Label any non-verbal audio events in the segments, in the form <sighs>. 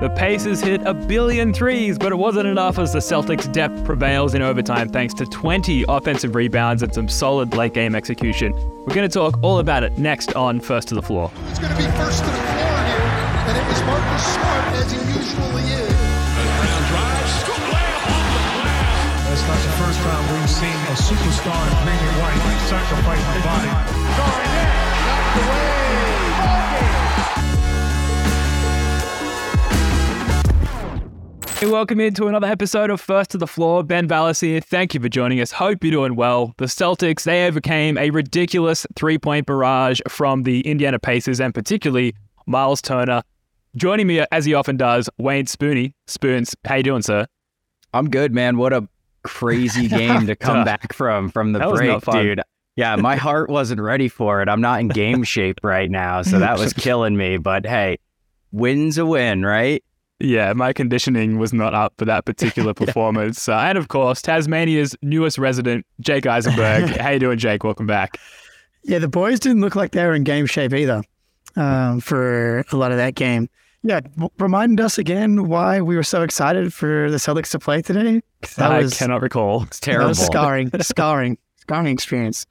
The Pacers hit a billion threes, but it wasn't enough as the Celtics' depth prevails in overtime thanks to 20 offensive rebounds and some solid late game execution. We're going to talk all about it next on First to the Floor. It's going to be first to the floor here, and it was Marcus Smart as he usually is. Brown drives, layup off the glass. That's not the first time we've seen a superstar in green and white sacrifice his body. Hey, welcome into another episode of First to the Floor. Ben Vallis here. Thank you for joining us. Hope you're doing well. The Celtics, they overcame a ridiculous three point barrage from the Indiana Pacers and particularly Myles Turner. Joining me, as he often does, Wayne Spooney. Spoons, how you doing, sir? I'm good, man. What a crazy <laughs> game to come back from from the That break, dude. Yeah, my heart wasn't ready for it. I'm not in game shape right now, so that was <laughs> killing me. But hey, win's a win, right? Yeah, my conditioning was not up for that particular <laughs> performance. Uh, and of course, Tasmania's newest resident, Jake Eisenberg. <laughs> how you doing, Jake? Welcome back. Yeah, the boys didn't look like they were in game shape either um, for a lot of that game. Yeah, w- reminded us again why we were so excited for the Celtics to play today. That I was cannot recall. It's terrible. was scarring, <laughs> scarring, scarring experience.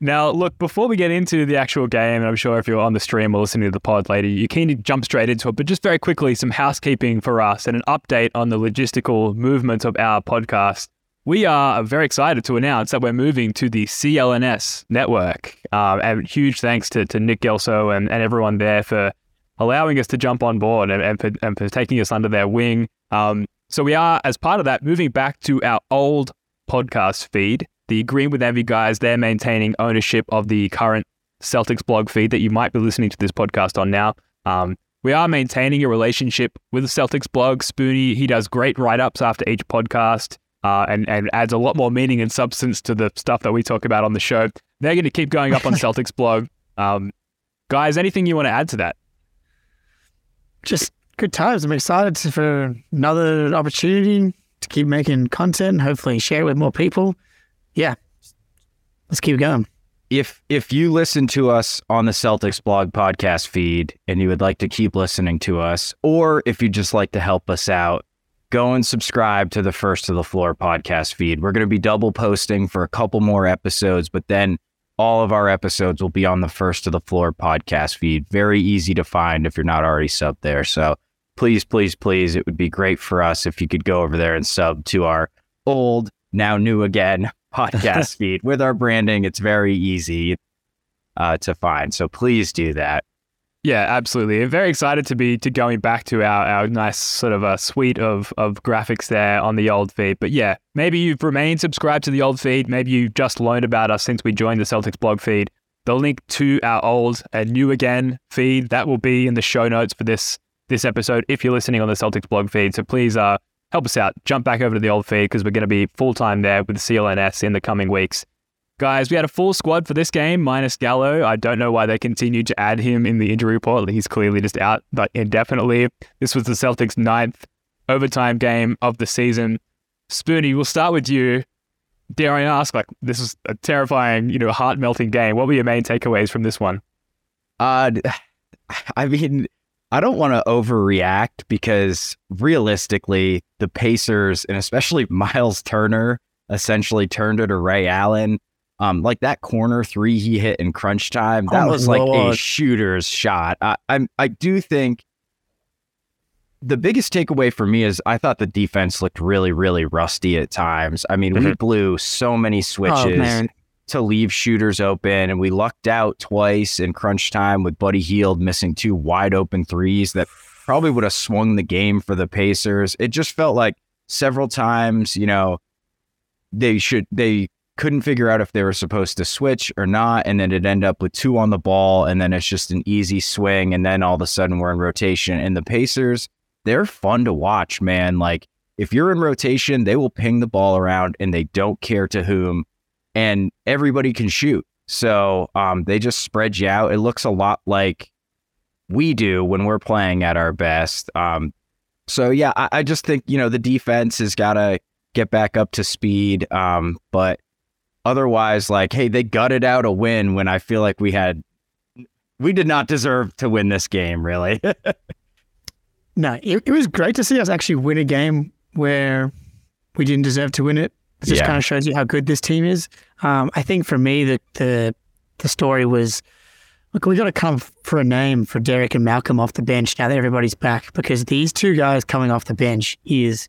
Now, look, before we get into the actual game, and I'm sure if you're on the stream or listening to the pod later, you're keen to jump straight into it. But just very quickly, some housekeeping for us and an update on the logistical movement of our podcast. We are very excited to announce that we're moving to the CLNS network. Um, and huge thanks to, to Nick Gelso and, and everyone there for allowing us to jump on board and, and, for, and for taking us under their wing. Um, so we are, as part of that, moving back to our old podcast feed. The Green with Envy guys, they're maintaining ownership of the current Celtics blog feed that you might be listening to this podcast on now. Um, we are maintaining a relationship with the Celtics blog. Spoonie, he does great write ups after each podcast uh, and, and adds a lot more meaning and substance to the stuff that we talk about on the show. They're going to keep going up on <laughs> Celtics blog. Um, guys, anything you want to add to that? Just good times. I'm excited for another opportunity to keep making content and hopefully share it with more people. Yeah, let's keep going. if if you listen to us on the Celtics blog podcast feed and you would like to keep listening to us, or if you'd just like to help us out, go and subscribe to the First to the Floor podcast feed. We're going to be double posting for a couple more episodes, but then all of our episodes will be on the First to the Floor podcast feed. Very easy to find if you're not already subbed there. So please, please, please, it would be great for us if you could go over there and sub to our old, now new again podcast <laughs> feed with our branding. It's very easy uh, to find. So please do that. Yeah, absolutely. I'm very excited to be to going back to our, our nice sort of a suite of of graphics there on the old feed. But yeah, maybe you've remained subscribed to the old feed. Maybe you've just learned about us since we joined the Celtics blog feed. The link to our old and new again feed that will be in the show notes for this this episode if you're listening on the Celtics blog feed. So please uh help us out. Jump back over to the old feed because we're going to be full time there with CLNS in the coming weeks. Guys, we had a full squad for this game, minus Gallo. I don't know why they continued to add him in the injury report. He's clearly just out but indefinitely. This was the Celtics' ninth overtime game of the season. Spoonie, we'll start with you. Dare I ask, like, this is a terrifying, you know, heart melting game. What were your main takeaways from this one? Uh, <sighs> I mean, I don't want to overreact because realistically, the Pacers and especially <laughs> Myles Turner essentially turned it to Ray Allen. Um, like that corner three he hit in crunch time, that Oh was like a shooter's shot. I, I'm, I do think the biggest takeaway for me is I thought the defense looked really, really rusty at times. I mean, we blew so many Oh switches man, to leave shooters open, and we lucked out twice in crunch time with Buddy Hield missing two wide open threes that probably would have swung the game for the Pacers. It just felt like several times, you know, they should they couldn't figure out if they were supposed to switch or not, and then it end up with two on the ball, and then it's just an easy swing, and then all of a sudden we're in rotation. And the Pacers, they're fun to watch, man. Like if you're in rotation, they will ping the ball around, and they don't care to whom and everybody can shoot. So um, they just spread you out. It looks a lot like we do when we're playing at our best. Um, so yeah, I, I just think you know the defense has got to get back up to speed. Um, but otherwise, like, hey, they gutted out a win when I feel like we had we did not deserve to win this game, really. <laughs> no, it, it was great to see us actually win a game where we didn't deserve to win it. It just Yeah. kind of shows you how good this team is. Um, I think for me, the the the story was look, we got to come for a name for Derek and Malcolm off the bench now that everybody's back because these two guys coming off the bench is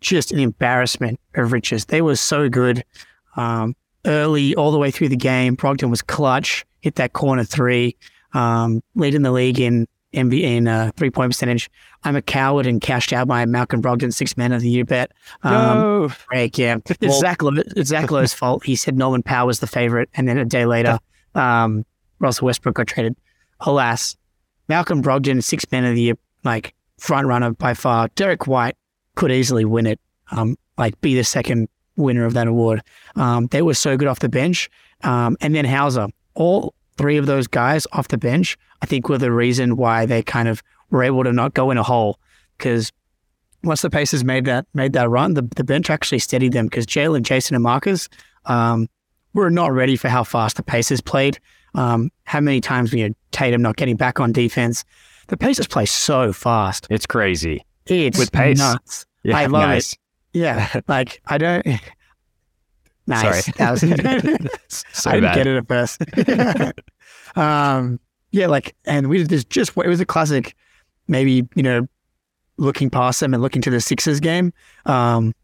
just an embarrassment of riches. They were so good um, early, all the way through the game. Brogdon was clutch, hit that corner three, um, leading the league in MV in uh, three point percentage. I'm a coward and cashed out my Malcolm Brogdon six man of the year bet. Um, No. break, yeah. <laughs> It's Zach, it's Zach Lowe's fault. He said Norman Powell was the favorite, and then a day later, um, Russell Westbrook got traded. Alas, Malcolm Brogdon, six man of the year, like front runner by far. Derek White could easily win it, um, like be the second winner of that award. Um, they were so good off the bench, um, and then Hauser. All three of those guys off the bench, I think, were the reason why they kind of were able to not go in a hole because once the Pacers made that made that run, the, the bench actually steadied them because Jaylen, Jayson, and Marcus um, were not ready for how fast the Pacers played. Um, how many times you know Tatum not getting back on defense? The Pacers play so fast. It's crazy. It's With pace. nuts. Yeah, I love nice. it. Yeah, <laughs> like I don't. Nice. Sorry. That was, <laughs> So I didn't bad. get it at first. <laughs> um, yeah, like, and we did this just. It was a classic. Maybe you know, looking past them and looking to the Sixers game. Um,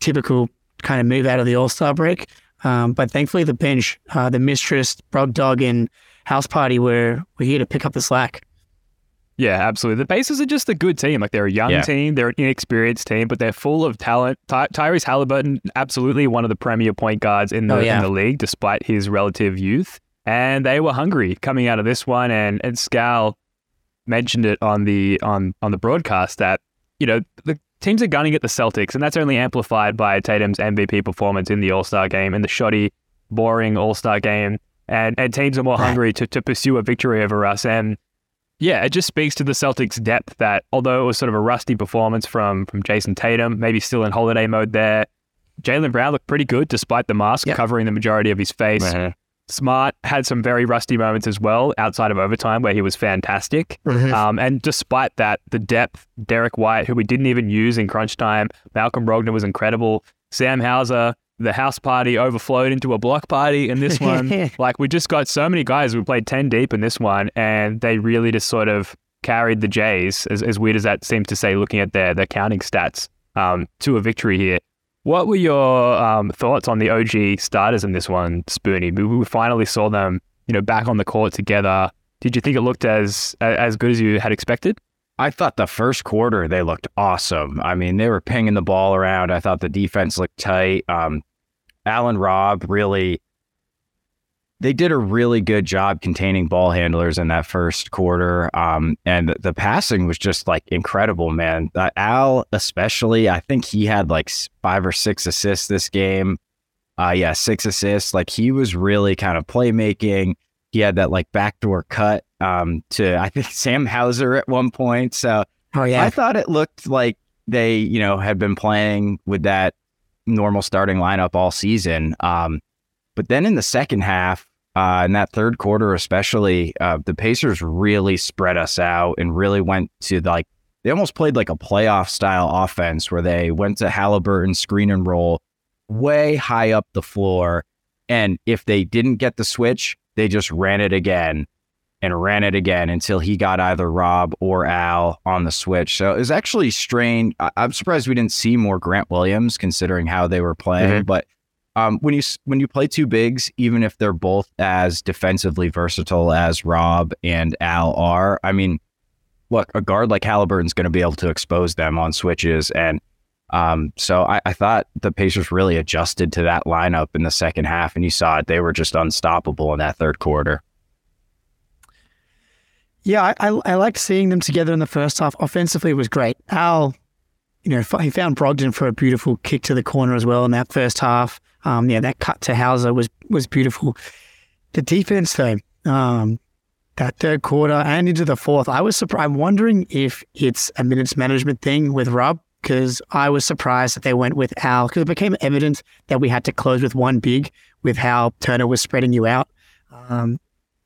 typical kind of move out of the All Star break. Um, but thankfully, the bench, uh, the mistress, Brog Dog, and House Party were were here to pick up the slack. Yeah, absolutely. The Pacers are just a good team. Like they're a young Yeah. team, they're an inexperienced team, but they're full of talent. Ty- Tyrese Halliburton, absolutely one of the premier point guards in the Oh, yeah. in the league, despite his relative youth. And they were hungry coming out of this one. And and Scal mentioned it on the on on the broadcast that you know the teams are gunning at the Celtics, and that's only amplified by Tatum's MVP performance in the All Star game and the shoddy, boring All Star game. And and teams are more hungry to to pursue a victory over us. And yeah, it just speaks to the Celtics' depth that although it was sort of a rusty performance from from Jayson Tatum, maybe still in holiday mode there, Jaylen Brown looked pretty good despite the mask Yep. covering the majority of his face. Smart had some very rusty moments as well outside of overtime where he was fantastic. Um, and despite that, the depth, Derek White, who we didn't even use in crunch time, Malcolm Brogdon was incredible. Sam Hauser, the house party overflowed into a block party in this <laughs> one. like we just got so many guys. We played 10 deep in this one, and they really just sort of carried the Jays, as, as weird as that seems to say, looking at their, their counting stats, um, to a victory here. What were your um, thoughts on the OG starters in this one, Spoonie? We, finally saw them, you know, back on the court together. Did you think it looked as as good as you had expected? I thought the first quarter they looked awesome. I mean, they were pinging the ball around. I thought the defense looked tight. Um, Allen Robb really, they did a really good job containing ball handlers in that first quarter. Um, and the, the passing was just like incredible, man. Uh, Al, especially, I think he had like five or six assists this game. Uh, yeah, six assists. Like he was really kind of playmaking. He had that like backdoor cut um, to I think <laughs> Sam Hauser at one point. So Oh yeah. I thought it looked like they, you know, had been playing with that normal starting lineup all season. Um, but then in the second half, uh, in that third quarter especially, uh, the Pacers really spread us out and really went to like they almost played like a playoff style offense where they went to Halliburton screen and roll way high up the floor, and if they didn't get the switch, they just ran it again and ran it again until he got either Rob or Al on the switch. So it was actually strange. I- I'm surprised we didn't see more Grant Williams considering how they were playing. But um, when you when you play two bigs, even if they're both as defensively versatile as Rob and Al are, I mean, look, a guard like Halliburton's going to be able to expose them on switches and. Um, so I, I thought the Pacers really adjusted to that lineup in the second half, and you saw it; they were just unstoppable in that third quarter. yeah. I, I I liked seeing them together in the first half. Offensively, it was great. Al, you know, he found Brogdon for a beautiful kick to the corner as well in that first half. Um, yeah, that cut to Hauser was was beautiful. The defense, though, um, that third quarter and into the fourth, I was surprised. I'm wondering if it's a minutes management thing with Rob because I was surprised that they went with Al because it became evident that we had to close with one big with how Turner was spreading you out. Um,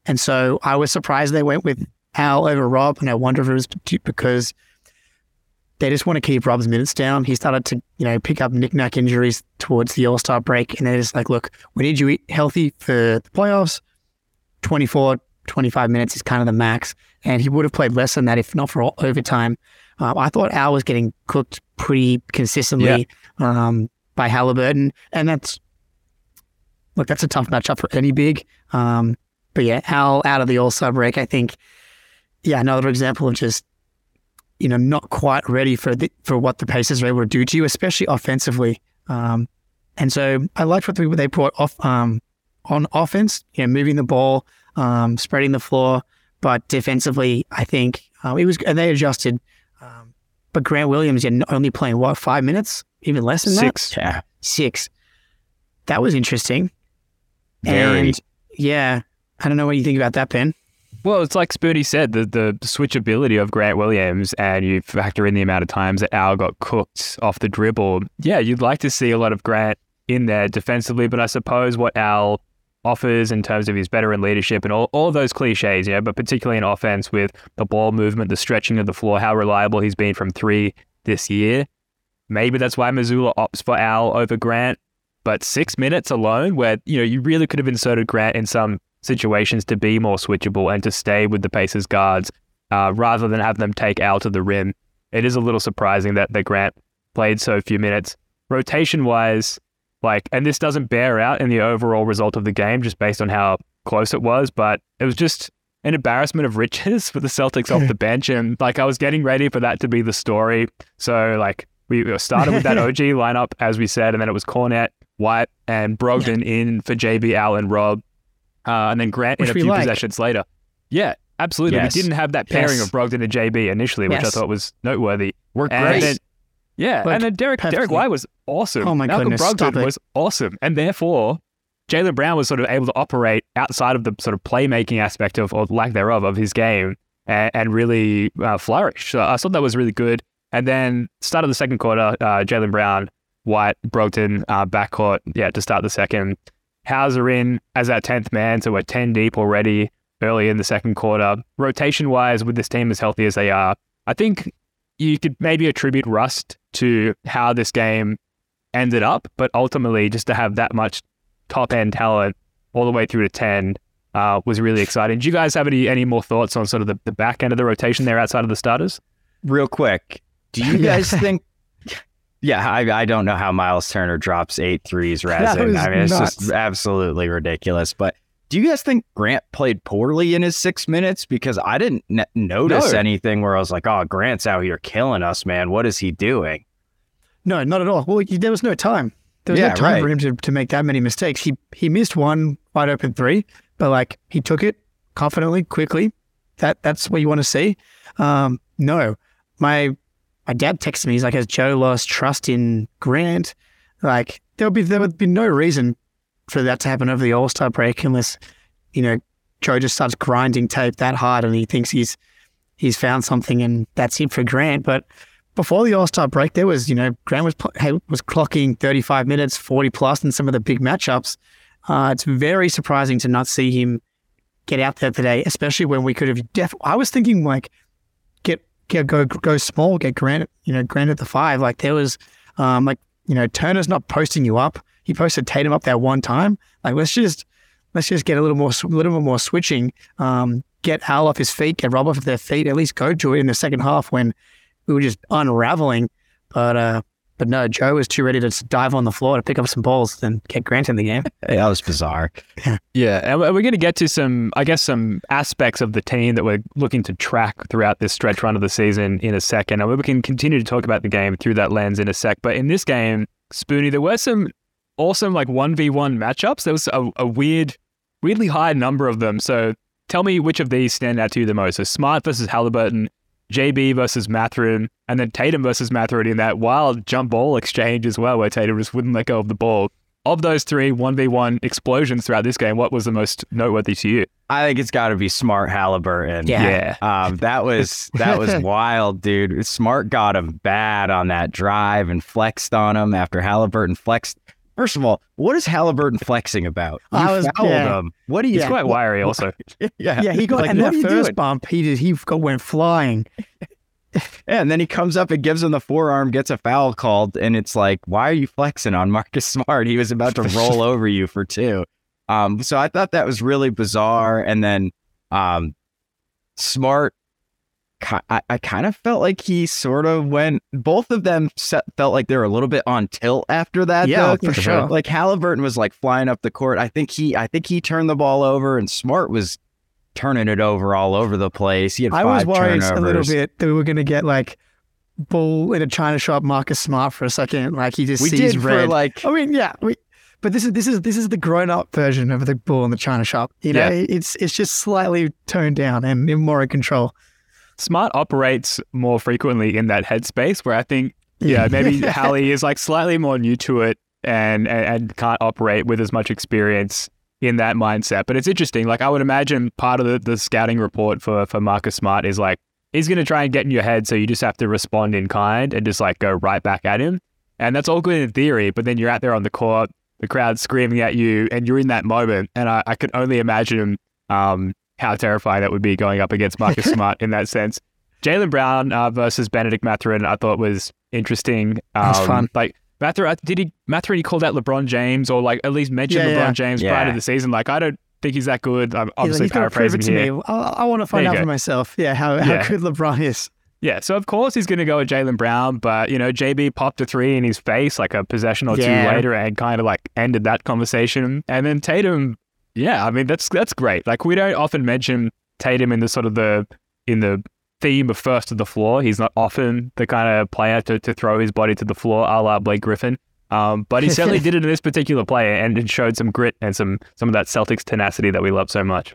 and so I was surprised they went with Al over Rob, and I wonder if it was because they just want to keep Rob's minutes down. He started to, you know, pick up knick-knack injuries towards the All Star break, and they're just like, look, we need you healthy for the playoffs. 24, 25 minutes is kind of the max, and he would have played less than that if not for overtime. Um, I thought Al was getting cooked pretty consistently um, by Halliburton, and that's look, that's a tough matchup for any big. Um, but yeah, Al out of the All Star break, I think. Yeah, another example of just you know not quite ready for the, for what the Pacers were able to do to you, especially offensively. Um, and so I liked what they brought off um, on offense, you know, moving the ball, um, spreading the floor, but defensively, I think uh, it was and they adjusted. Um, but Grant Williams, yeah, only playing what five minutes, even less than Six. that, Yeah. six. That was interesting. Very. And yeah, I don't know what you think about that, Ben. Well, it's like Spoonie said, the, the switchability of Grant Williams, and you factor in the amount of times that Al got cooked off the dribble. Yeah, you'd like to see a lot of Grant in there defensively, but I suppose what Al offers in terms of his veteran leadership and all, all those cliches, you know, but particularly in offense with the ball movement, the stretching of the floor, how reliable he's been from three this year. Maybe that's why Mazzulla opts for Al over Grant. But six minutes alone, where you know you really could have inserted Grant in some situations to be more switchable and to stay with the Pacers guards uh, rather than have them take out to the rim. It is a little surprising that, the Grant played so few minutes. Rotation wise, like, and this doesn't bear out in the overall result of the game just based on how close it was, but it was just an embarrassment of riches for the Celtics off the <laughs> bench. And like, I was getting ready for that to be the story. So, like, we started with that <laughs> OG lineup, as we said, and then it was Kornet, White, and Brogdon in for JB, Allen, Rob. Uh, and then Grant Which in a few like. possessions later. Yeah, absolutely. Yes. We didn't have that pairing Yes. of Brogdon and JB initially, which I thought was noteworthy. Worked And great. then- yeah, Like, and then Derek Derek perfectly. White was awesome. Oh my Malcolm goodness, stop Brogdon was awesome, and therefore Jaylen Brown was sort of able to operate outside of the sort of playmaking aspect of or lack thereof of his game and, and really uh, flourish. So I thought that was really good. And then start of the second quarter, uh, Jaylen Brown, White, Brogdon, uh, backcourt, yeah, to start the second. Hauser in as our tenth man, so we're ten deep already early in the second quarter. Rotation wise, with this team as healthy as they are, I think you could maybe attribute rust to how this game ended up, but ultimately just to have that much top end talent all the way through to 10 uh, was really exciting. Do you guys have any, any more thoughts on sort of the, the back end of the rotation there outside of the starters? Real quick, do you <laughs> guys think? Yeah, I, I don't know how Myles Turner drops eight threes <laughs> resin. I mean, it's nuts. just absolutely ridiculous. But do you guys think Grant played poorly in his six minutes? Because I didn't n- notice No. anything where I was like, "Oh, Grant's out here killing us, man. What is he doing?" No, not at all. Well, he- there was no time. There was Yeah, no time right. for him to, to make that many mistakes. He he missed one wide open three, but like he took it confidently, quickly. That that's what you want to see. Um, no, my my dad texted me. He's like, "Has Joe lost trust in Grant?" Like there would be there would be no reason for that to happen over the All Star break unless you know Joe just starts grinding tape that hard and he thinks he's he's found something and that's it for Grant. But before the All Star break, there was you know Grant was was clocking 35 minutes, 40 plus in some of the big matchups. Uh, it's very surprising to not see him get out there today, especially when we could have. Def- I was thinking like get go go small, get Grant you know Grant at the five. Like there was um, like you know Turner's not posting you up. He posted Tatum up that one time. Like let's just let's just get a little more a little bit more switching. Um, get Al off his feet, get Rob off their feet. At least go to it in the second half when we were just unraveling. But uh, but no, Joe was too ready to dive on the floor to pick up some balls and get Grant in the game. <laughs> That was bizarre. <laughs> Yeah, and we're going to get to some, I guess, some aspects of the team that we're looking to track throughout this stretch run of the season in a second. And we can continue to talk about the game through that lens in a sec. But in this game, Spoonie, there were some awesome like 1v1 matchups. There was a, a weird, weirdly high number of them. So tell me which of these stand out to you the most. So Smart versus Halliburton, JB versus Mathurin, and then Tatum versus Mathurin in that wild jump ball exchange as well, where Tatum just wouldn't let go of the ball. Of those three 1v1 explosions throughout this game, what was the most noteworthy to you? I think it's got to be Smart Halliburton. Yeah. Um, that was that was <laughs> wild, dude. Smart got him bad on that drive and flexed on him after Halliburton flexed First of all, what is Halliburton flexing about? You I was- fouled yeah. him. What do you? He's quite wiry also. <laughs> yeah, Yeah, he got Like, and that you first doing? bump, he did. He got went flying. <laughs> Yeah, and then he comes up and gives him the forearm, gets a foul called, and it's like, why are you flexing on Marcus <laughs> Smart? He was about to roll over you for two. Um, so I thought that was really bizarre. And then um, Smart, I, I kind of felt like he sort of went. Both of them se- felt like they were a little bit on tilt after that. Yeah, though. for sure. Like Halliburton was like flying up the court. I think he, I think he turned the ball over, and Smart was turning it over all over the place. He had I was worried a little bit that we were going to get like bull in a China shop Marcus Smart for a second. Like he just We sees did for like I mean, yeah, we, but this is this is this is the grown up version of the bull in the China shop. You know, Yeah. it's it's just slightly toned down and more in control. Smart operates more frequently in that headspace where I think, yeah, <laughs> maybe Hallie is like slightly more new to it and, and and can't operate with as much experience in that mindset. But it's interesting. Like I would imagine part of the, the scouting report for for Marcus Smart is like he's going to try and get in your head, so you just have to respond in kind and just like go right back at him. And that's all good in theory, but then you're out there on the court, the crowd screaming at you, and you're in that moment. And I, I could only imagine um, how terrifying that would be going up against Marcus <laughs> Smart in that sense. Jaylen Brown uh, versus Benedict Mathurin, I thought was interesting. Um, was fun. Like Mathurin, did he Mathurin? He called out LeBron James, or like at least mentioned Yeah, LeBron yeah. James prior to Yeah. the season. Like I don't think he's that good. I'm He's like, obviously he's prove paraphrasing it to here. me. I, I want to find out you for myself. Yeah, how, how Yeah. good LeBron is. Yeah, so of course he's going to go with Jaylen Brown, but you know JB popped a three in his face like a possession or Yeah. two later, and kind of like ended that conversation. And then Tatum, yeah, I mean that's that's great. Like we don't often mention Tatum in the sort of the in the theme of first to the floor. He's not often the kind of player to, to throw his body to the floor, a la Blake Griffin. Um, but he certainly <laughs> did it in this particular play, and it showed some grit and some some of that Celtics tenacity that we love so much.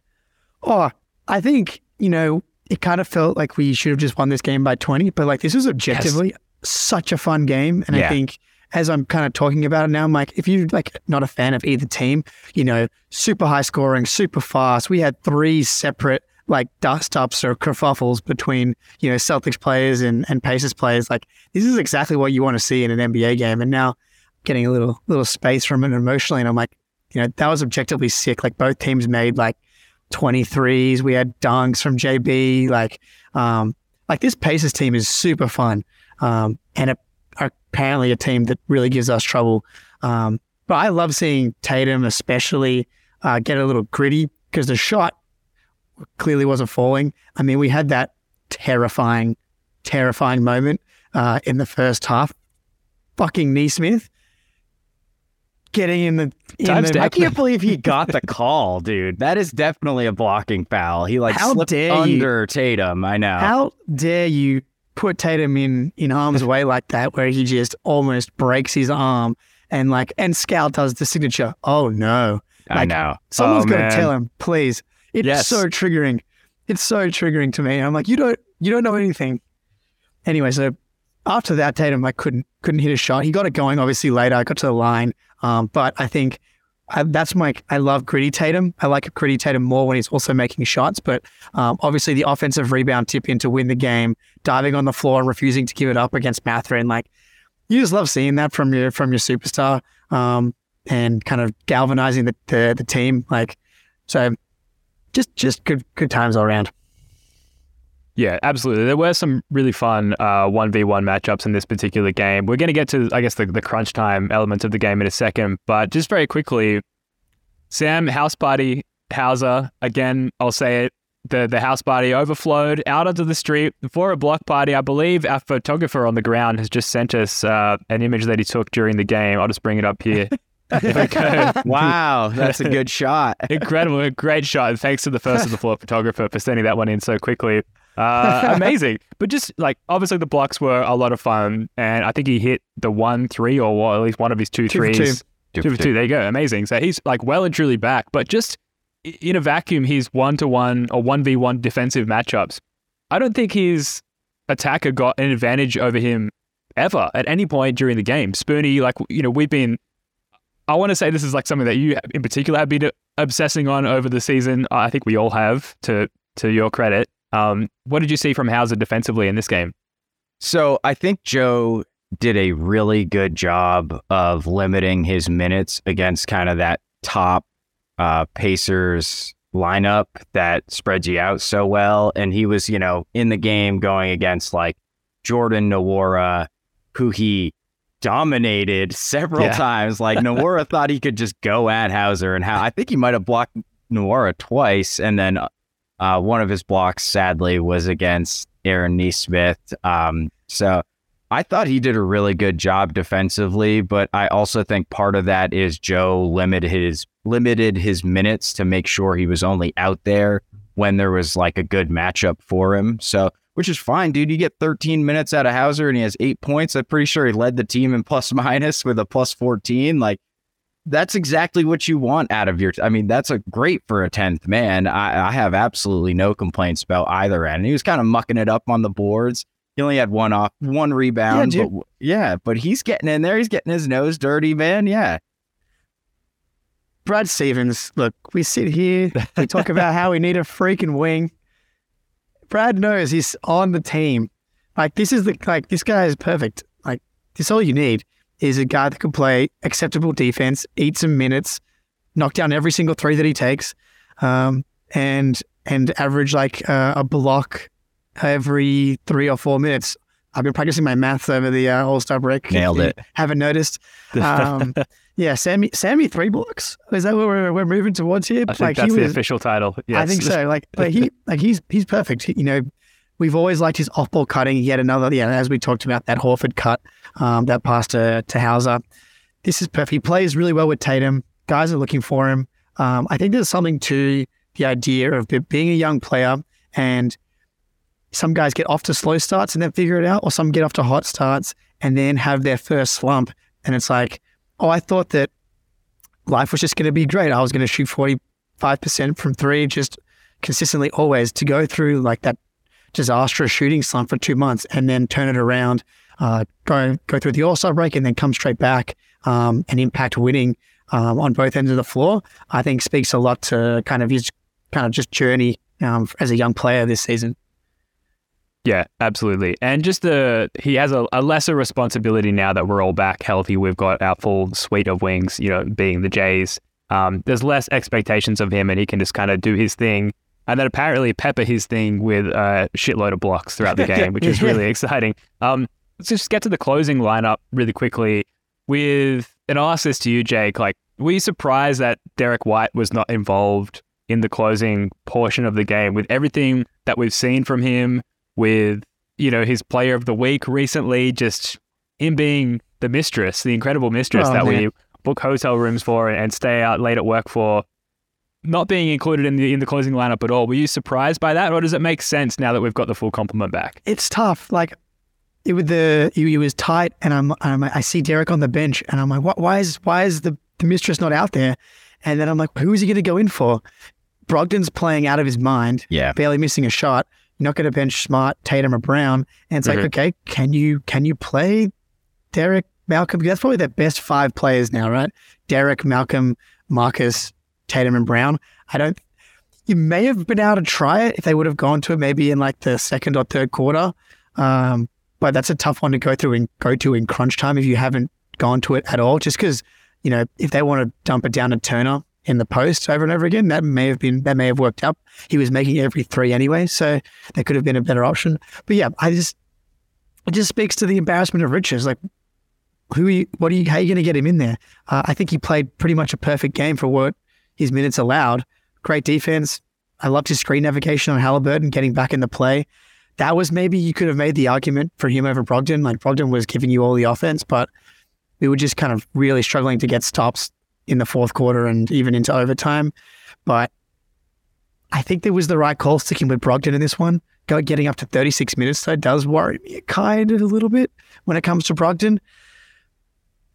Oh, I think, you know, it kind of felt like we should have just won this game by 20, but like this was objectively such a fun game. And I think as I'm kind of talking about it now, I'm like, if you're like not a fan of either team, you know, super high scoring, super fast. We had three separate like dust ups or kerfuffles between, you know, Celtics players and, and Pacers players. Like this is exactly what you want to see in an NBA game. And now getting a little little space from it emotionally. And I'm like, you know, that was objectively sick. Like both teams made like 23s. We had dunks from JB. Like, um, like this Pacers team is super fun, um, and a, apparently a team that really gives us trouble. Um, but I love seeing Tatum, especially, uh, get a little gritty because the shot clearly wasn't falling. I mean, we had that terrifying, terrifying moment uh, in the first half. Fucking Nesmith getting in the. In the <laughs> I can't believe he got the call, dude. That is definitely a blocking foul. He like How slipped dare you. under Tatum. I know. How dare you put Tatum in in harm's <laughs> way like that, where he just almost breaks his arm and like and Scout does the signature. Oh no! I like, know. Someone's Oh, got to tell him, please. It's Yes. so triggering. It's so triggering to me. I'm like, you don't you don't know anything. Anyway, so after that, Tatum like couldn't couldn't hit a shot. He got it going obviously later. I got to the line, um, but I think I, that's my I love gritty Tatum. I like gritty Tatum more when he's also making shots. But um, obviously, the offensive rebound tip in to win the game, diving on the floor and refusing to give it up against Mathurin, like you just love seeing that from your from your superstar, um, and kind of galvanizing the, the the team. Like so, just just good good times all around. Yeah, absolutely. There were some really fun uh, 1v1 matchups in this particular game. We're going to get to, I guess, the, the crunch time element of the game in a second. But just very quickly, Sam, house party, Hauser, again, I'll say it. The, the house party overflowed out onto the street for a block party. I believe our photographer on the ground has just sent us uh, an image that he took during the game. I'll just bring it up here. <laughs> If I could. <laughs> Wow, <laughs> that's a good shot. Incredible, a great shot. Thanks to the first of the floor photographer for sending that one in so quickly. Uh, <laughs> amazing. But just like obviously the blocks were a lot of fun, and I think he hit the one three or what, at least one of his two Two for threes. two. Two for two. There you go. Amazing. So he's like well and truly back. But just in a vacuum, he's one to one or one v one defensive matchups. I don't think his attacker got an advantage over him ever at any point during the game. Spoonie, like you know, we've been. I want to say this is like something that you in particular have been obsessing on over the season. I think we all have, to to your credit. Um, what did you see from Hauser defensively in this game? So I think Joe did a really good job of limiting his minutes against kind of that top uh, Pacers lineup that spreads you out so well. And he was, you know, in the game going against like Jordan Nwora, who he dominated several Yeah. times. Like Nwora <laughs> thought he could just go at Hauser, and how I think he might have blocked Nwora twice, and then uh, one of his blocks, sadly, was against Aaron Nesmith. Um, so I thought he did a really good job defensively, but I also think part of that is Joe limited his limited his minutes to make sure he was only out there when there was like a good matchup for him. So which is fine, dude. You get 13 minutes out of Hauser and he has eight points. I'm pretty sure he led the team in plus <laughs> minus with a plus 14. Like that's exactly what you want out of your. I mean, that's a great for a tenth man. I, I have absolutely no complaints about either end. He was kind of mucking it up on the boards. He only had one off, one rebound. Yeah, but yeah, but he's getting in there. He's getting his nose dirty, man. Yeah, Brad Stevens, look, we sit here, we talk about how we need a freaking wing. Brad knows he's on the team. Like this is the like this guy is perfect. Like this all you need is a guy that can play acceptable defense, eat some minutes, knock down every single three that he takes, um, and and average like uh, a block every three or four minutes. I've been practicing my maths over the uh, All Star break. Nailed it. Haven't noticed. <laughs> Um, yeah, Sammy, Sammy three blocks. Is that what we're, we're moving towards here? I think that's the official title. Yes. I think so. <laughs> Like, but he, like he's he's perfect. He- you know, we've always liked his off ball cutting. Yet another, yeah, as we talked about that Horford cut, um, that pass to to Hauser. This is perfect. He plays really well with Tatum. Guys are looking for him. Um, I think there's something to the idea of being a young player and some guys get off to slow starts and then figure it out, or some get off to hot starts and then have their first slump. And it's like, oh, I thought that life was just going to be great. I was going to shoot 45% from three, just consistently always to go through like that disastrous shooting slump for two months and then turn it around, uh, go, go through the All Star break and then come straight back um, and impact winning um, on both ends of the floor, I think speaks a lot to kind of his kind of just journey um, as a young player this season. Yeah, absolutely. And just the he has a, a lesser responsibility now that we're all back healthy. We've got our full suite of wings, you know, being the Jays. Um, there's less expectations of him, and he can just kind of do his thing, and then apparently pepper his thing with a shitload of blocks throughout the <laughs> game, which is really exciting. Um, let's just get to the closing lineup really quickly. With and I'll ask this to you, Jake. Like, were you surprised that Derek White was not involved in the closing portion of the game with everything that we've seen from him? With you know his player of the week recently, just him being the mistress, the incredible mistress Oh, that man. we book hotel rooms for and stay out late at work for, not being included in the in the closing lineup at all. Were you surprised by that, or does it make sense now that we've got the full complement back? it's tough. Like it was the it, it was tight, and I'm, I'm I see Derek on the bench, and I'm like, what? Why is why is the the mistress not out there? And then I'm like, who is he going to go in for? Brogdon's playing out of his mind, yeah. barely missing a shot. Not going to bench Smart, Tatum, or Brown, and it's Mhm. like, okay, can you can you play Derek, Malcolm? That's probably their best five players now, right? Derek, Malcolm, Marcus, Tatum, and Brown. I don't. You may have been able to try it if they would have gone to it maybe in like the second or third quarter. Um, but that's a tough one to go through and go to in crunch time if you haven't gone to it at all. Just because you know if they want to dump it down to Turner in the post over and over again, that may have been that may have worked out. He was making every three anyway, so that could have been a better option. But yeah, I just it just speaks to the embarrassment of riches. Like who are you, what are you how are you going to get him in there? Uh, I think he played pretty much a perfect game for what his minutes allowed. Great defense. I loved his screen navigation on Halliburton getting back in the play. That was maybe you could have made the argument for him over Brogdon. Like Brogdon was giving you all the offense, but we were just kind of really struggling to get stops in the fourth quarter and even into overtime. But I think there was the right call sticking with Brogdon in this one. Go getting up to 36 minutes though does worry me kind of a little bit when it comes to Brogdon.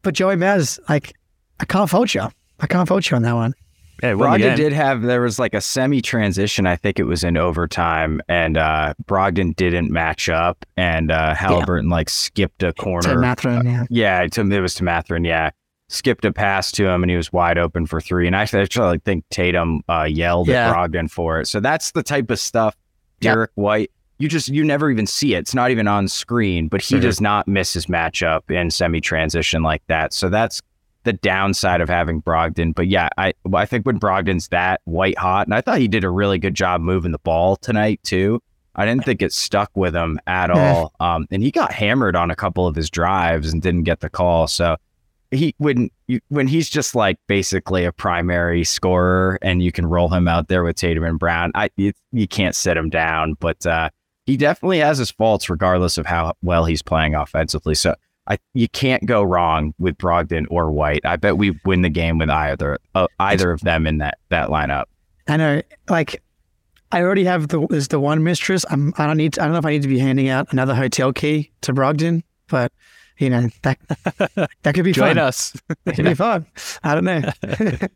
But Joey Maz, like, I can't fault you. I can't fault you on that one. Yeah, won Brogdon did have there was like a semi transition. I think it was in overtime, and uh, Brogdon didn't match up, and uh, Halliburton like skipped a To corner. Mathurin, yeah. yeah, to, it was to Mathurin. Yeah, skipped a pass to him, and he was wide open for three. And actually, actually think Tatum uh, yelled Yeah. at Brogdon for it. So that's the type of stuff Yep. Derek White you just you never even see it. It's not even on screen, but he Mhm. does not miss his matchup in semi transition like that. So that's the downside of having Brogdon. But yeah, I I think when Brogdon's that white hot, and I thought he did a really good job moving the ball tonight too. I didn't think it stuck with him at all. Um, and he got hammered on a couple of his drives and didn't get the call. So he when you when he's just like basically a primary scorer and you can roll him out there with Tatum and Brown, I you, you can't sit him down. But uh, he definitely has his faults, regardless of how well he's playing offensively. So I you can't go wrong with Brogdon or White. I bet we win the game with either uh, either of them in that that lineup. I know, like, I already have the is the one mistress. I'm, I don't need. To, I don't know if I need to be handing out another hotel key to Brogdon, but you know that <laughs> that could be Join fun. us. That could be fun. I don't know. <laughs>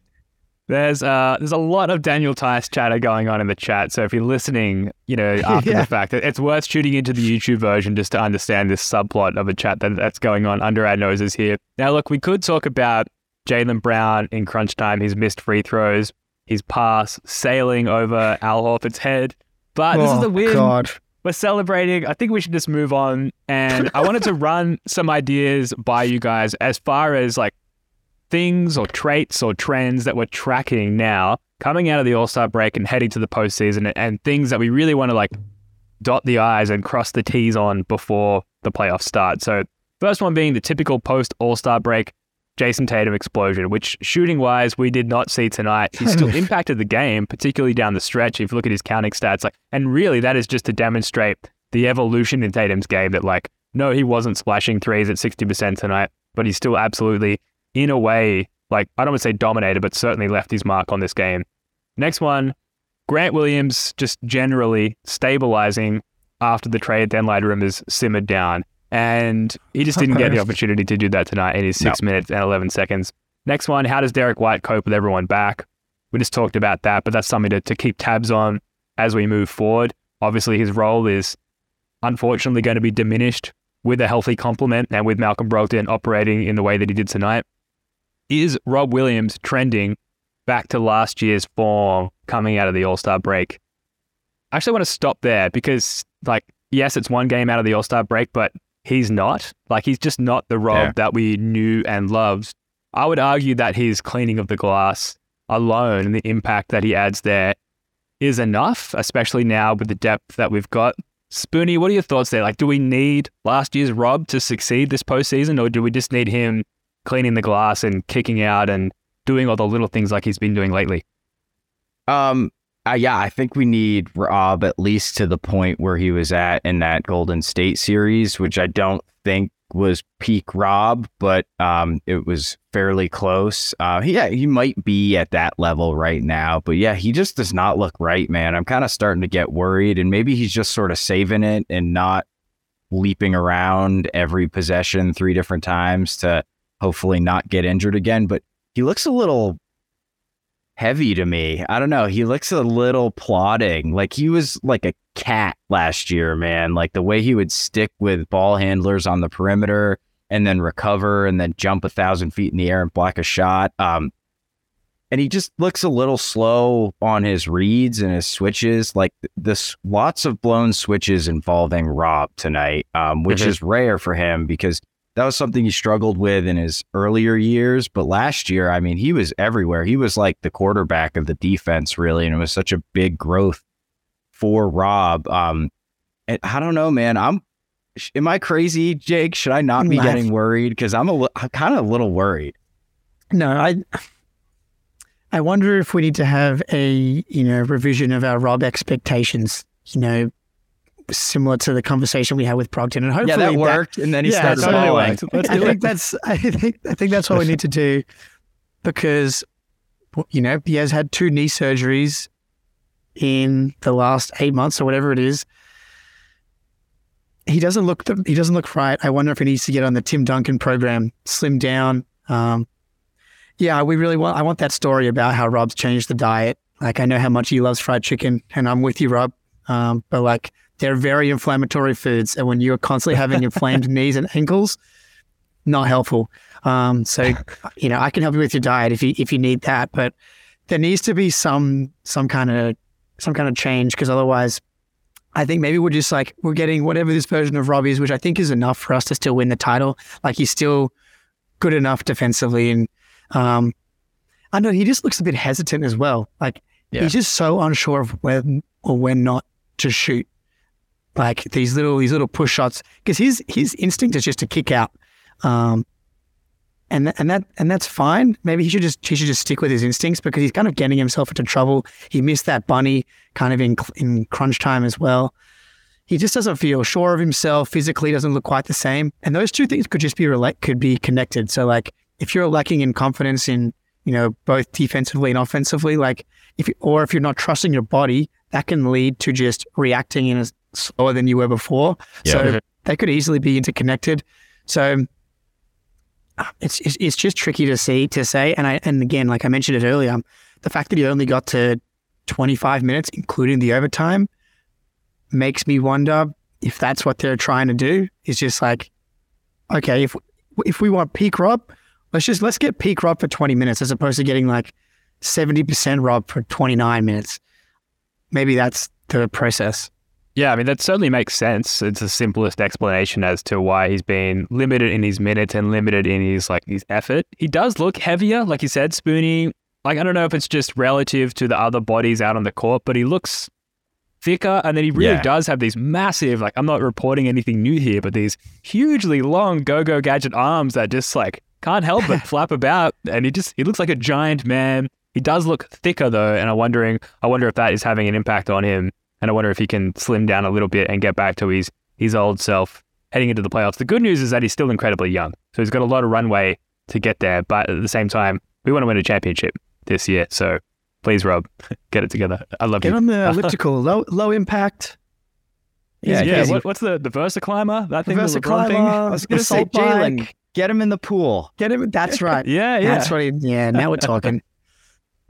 There's uh there's a lot of Daniel Theis chatter going on in the chat. So if you're listening, you know, after <laughs> Yeah. the fact, it's worth shooting into the YouTube version just to understand this subplot of a chat that, that's going on under our noses here. Now, look, we could talk about Jaylen Brown in crunch time, his missed free throws, his pass sailing over Al Horford's head. But this is oh a win. God. We're celebrating. I think we should just move on. And I wanted to <laughs> run some ideas by you guys as far as like things or traits or trends that we're tracking now coming out of the All Star break and heading to the postseason and, and things that we really want to like dot the I's and cross the T's on before the playoffs start. So, first one being the typical post All Star break Jayson Tatum explosion, which shooting wise, we did not see tonight. He still <laughs> impacted the game, particularly down the stretch. If you look at his counting stats, like, and really that is just to demonstrate the evolution in Tatum's game that, like, no, he wasn't splashing threes at 60% tonight, but he's still absolutely, in a way, like, I don't want to say dominated, but certainly left his mark on this game. Next one, Grant Williams just generally stabilizing after the trade deadline rumors simmered down. And he just didn't get the opportunity to do that tonight in his six minutes and 11 seconds. Next one, how does Derek White cope with everyone back? We just talked about that, but that's something to, to keep tabs on as we move forward. Obviously, his role is unfortunately going to be diminished with a healthy complement and with Malcolm Brogdon operating in the way that he did tonight. Is Rob Williams trending back to last year's form coming out of the All Star break? I actually want to stop there because, like, yes, it's one game out of the All Star break, but he's not. Like, he's just not the Rob Yeah. that we knew and loved. I would argue that his cleaning of the glass alone and the impact that he adds there is enough, especially now with the depth that we've got. Spoonie, what are your thoughts there? Like, do we need last year's Rob to succeed this postseason, or do we just need him cleaning the glass and kicking out and doing all the little things like he's been doing lately? Um, uh, yeah, I think we need Rob at least to the point where he was at in that Golden State series, which I don't think was peak Rob, but um, it was fairly close. Uh, yeah, he might be at that level right now, but yeah, he just does not look right, man. I'm kind of starting to get worried, and maybe he's just sort of saving it and not leaping around every possession three different times to hopefully not get injured again. But he looks a little heavy to me. I don't know. He looks a little plodding. Like he was like a cat last year, man. Like the way he would stick with ball handlers on the perimeter and then recover and then jump a thousand feet in the air and block a shot. Um, and he just looks a little slow on his reads and his switches. Like this, lots of blown switches involving Rob tonight, um, which Mhm. is rare for him because that was something he struggled with in his earlier years. But last year, I mean, he was everywhere. He was like the quarterback of the defense, really, and it was such a big growth for Rob. Um, and I don't know, man. I'm. Am I crazy, Jake? Should I not be Laugh. getting worried? Because I'm a, I'm kind of a little worried. No, I I wonder if we need to have a you know revision of our Rob expectations. You know, similar to the conversation we had with Brogdon, and hopefully yeah, that worked. and then he yeah, started totally. Let's <laughs> I think it. that's I think I think that's what we need to do because you know he has had two knee surgeries in the last eight months or whatever it is. He doesn't look the, he doesn't look right. I wonder if he needs to get on the Tim Duncan program, slim down. Um, yeah, we really want. I want that story about how Rob's changed the diet. Like I know how much he loves fried chicken, and I'm with you, Rob. Um, but like they're very inflammatory foods, and when you're constantly having <laughs> inflamed knees and ankles, not helpful. Um, so you know, I can help you with your diet if you if you need that, but there needs to be some some kind of some kind of change because otherwise, I think maybe we're just like we're getting whatever this version of Rob is, which I think is enough for us to still win the title. Like he's still good enough defensively, and um, I know he just looks a bit hesitant as well. Like Yeah. he's just so unsure of when or when not to shoot. Like these little these little push shots because his his instinct is just to kick out, um, and and that and that's fine. Maybe he should just he should just stick with his instincts because he's kind of getting himself into trouble. He missed that bunny kind of in in crunch time as well. He just doesn't feel sure of himself. Physically, doesn't look quite the same. And those two things could just be relate could be connected. So like if you're lacking in confidence in you know both defensively and offensively, like if you, or if you're not trusting your body, that can lead to just reacting in a slower than you were before. So mm-hmm. they could easily be interconnected. So uh, it's, it's it's just tricky to see to say. And I and again, like I mentioned it earlier, the fact that he only got to 25 minutes, including the overtime, makes me wonder if that's what they're trying to do. Is just like, okay, if if we want peak Rob, let's just let's get peak Rob for 20 minutes as opposed to getting like 70% Rob for 29 minutes. Maybe that's the process. Yeah, I mean that certainly makes sense. It's the simplest explanation as to why he's been limited in his minutes and limited in his like his effort. He does look heavier, like you said, Spoonie. Like I don't know if it's just relative to the other bodies out on the court, but he looks thicker, and then he really Yeah. does have these massive. Like I'm not reporting anything new here, but these hugely long go-go gadget arms that just like can't help but <laughs> flap about, and he just he looks like a giant man. He does look thicker though, and I'm wondering, I wonder if that is having an impact on him and I wonder if he can slim down a little bit and get back to his his old self heading into the playoffs. The good news is that he's still incredibly young, so he's got a lot of runway to get there. But at the same time, we want to win a championship this year. So please, Rob, <laughs> get it together. I love Get you. on the <laughs> elliptical, low low impact. Yeah, Easy yeah, what, what's the the Versa climber? That thing, the Versa LeBron thing? climber. I was gonna say, Assault. Jalen, get him in the pool. Get him. That's right. <laughs> Yeah, yeah. That's right. Yeah. Now we're talking.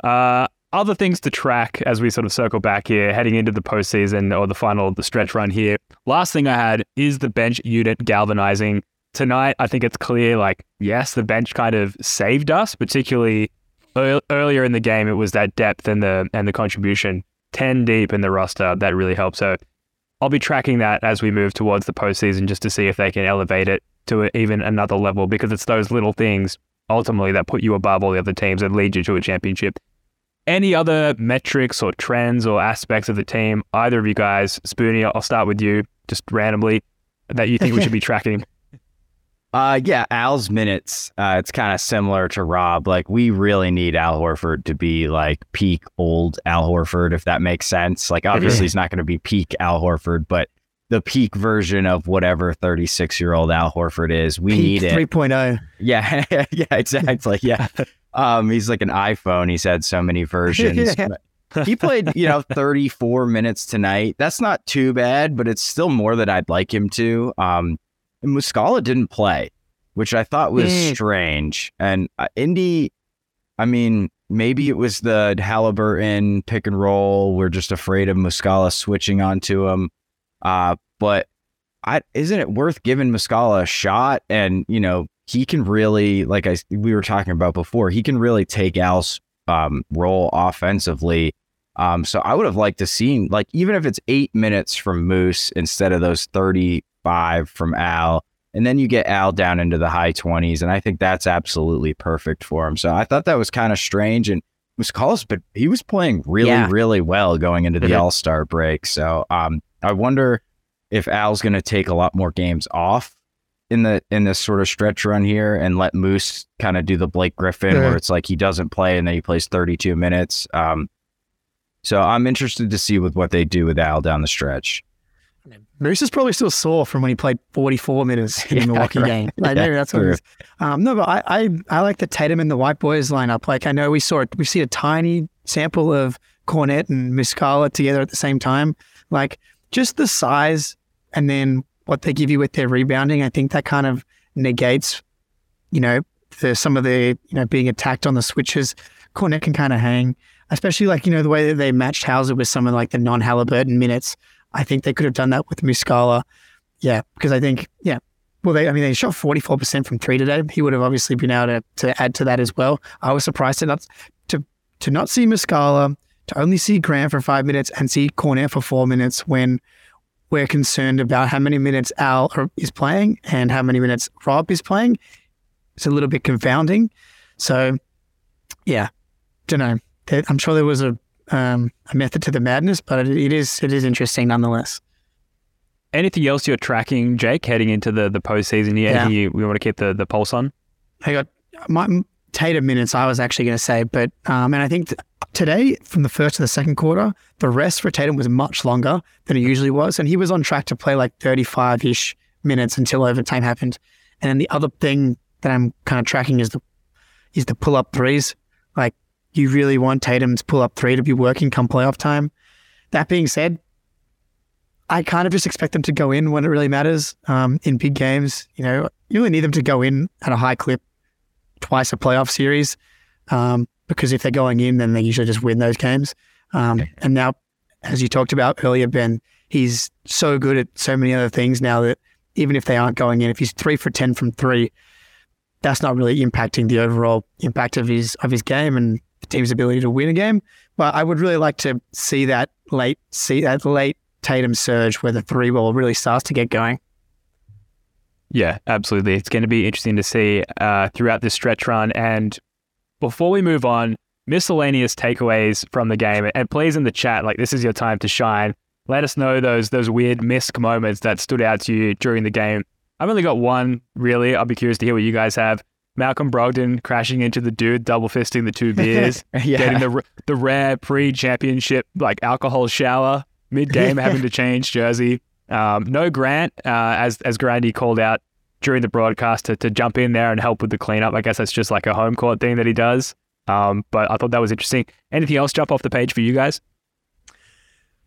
Uh, other things to track as we sort of circle back here, heading into the postseason or the final, the stretch run here. Last thing I had is the bench unit galvanizing. Tonight, I think it's clear, like, yes, the bench kind of saved us, particularly ear- earlier in the game. It was that depth and the and the contribution. 10 deep in the roster, that really helped. So I'll be tracking that as we move towards the postseason just to see if they can elevate it to even another level because it's those little things ultimately that put you above all the other teams and lead you to a championship. Any other metrics or trends or aspects of the team, either of you guys, Spoonie, I'll start with you just randomly, that you think we should be <laughs> tracking? Uh, yeah, Al's minutes. Uh, it's kind of similar to Rob. Like we really need Al Horford to be like peak old Al Horford, if that makes sense. Like obviously he's not going to be peak Al Horford, but the peak version of whatever 36 year old Al Horford is, we Peak need it. 3.0. Yeah, <laughs> yeah, exactly. Yeah. <laughs> Um, he's like an iPhone. He's had so many <laughs> versions. Yeah. He played, you know, 34 minutes tonight. That's not too bad, but it's still more than I'd like him to. Um, and Muscala didn't play, which I thought was Mm. strange. And uh, Indy, I mean, maybe it was the Halliburton pick and roll. We're just afraid of Muscala switching onto him. Uh, but I isn't it worth giving Muscala a shot? And you know, he can really, like I we were talking about before, he can really take Al's um, role offensively. Um, so I would have liked to see like even if it's eight minutes from Moose instead of those thirty five from Al, and then you get Al down into the high twenties, and I think that's absolutely perfect for him. So I thought that was kind of strange and. Muscala's, but he was playing really, Yeah. really well going into the Mhm. All Star break. So um, I wonder if Al's going to take a lot more games off in the in this sort of stretch run here and let Moose kind of do the Blake Griffin Yeah. where it's like he doesn't play and then he plays 32 minutes. Um, so I'm interested to see with what they do with Al down the stretch. Moose is probably still sore from when he played 44 minutes in <laughs> Yeah, the Milwaukee right. game. Like <laughs> Yeah, maybe that's what true. it is. Um, no, but I, I I like the Tatum and the White Boys lineup. Like I know we saw it. We've seen a tiny sample of Kornet and Muscala together at the same time. Like just the size and then what they give you with their rebounding. I think that kind of negates, you know, the, some of the you know being attacked on the switches. Kornet can kind of hang, especially like you know the way that they matched Hauser with some of like the non Halliburton minutes. I think they could have done that with Muscala. Yeah, because I think, yeah. Well, they, I mean, they shot 44% from three today. He would have obviously been able to, to add to that as well. I was surprised to not, to, to not see Muscala, to only see Grant for five minutes and see Kornet for four minutes when we're concerned about how many minutes Al is playing and how many minutes Rob is playing. It's a little bit confounding. So, yeah, don't know. I'm sure there was a um, a method to the madness, but it, is it is interesting nonetheless. Anything else you're tracking, Jake, heading into the the postseason here? Yeah. Anything you, we want to keep the, the pulse on? I got my Tatum minutes. I was actually going to say, but um, and I think th- today from the first to the second quarter, the rest for Tatum was much longer than it usually was, and he was on track to play like thirty-five ish minutes until overtime happened. And then the other thing that I'm kind of tracking is the is the pull up threes. Like you really want Tatum's pull up three to be working come playoff time. That being said, I kind of just expect them to go in when it really matters um, in big games. You know, you only need them to go in at a high clip twice a playoff series um, because if they're going in, then they usually just win those games. Um, and now, as you talked about earlier, Ben, he's so good at so many other things now that even if they aren't going in, if he's three for ten from three, that's not really impacting the overall impact of his of his game and the team's ability to win a game. But I would really like to see that late see that late Tatum surge where the three ball really starts to get going. Yeah, absolutely. It's going to be interesting to see uh, throughout this stretch run. And before we move on, miscellaneous takeaways from the game, and please in the chat, like this is your time to shine. Let us know those those weird misc moments that stood out to you during the game. I've only got one really. I'll be curious to hear what you guys have. Malcolm Brogdon crashing into the dude, double fisting the two <laughs> beers, Yeah. getting the the rare pre-championship like alcohol shower mid game, <laughs> having to change jersey. Um, no Grant, uh, as as Grandy called out during the broadcast to, to jump in there and help with the cleanup. I guess that's just like a home court thing that he does. Um, but I thought that was interesting. Anything else jump off the page for you guys?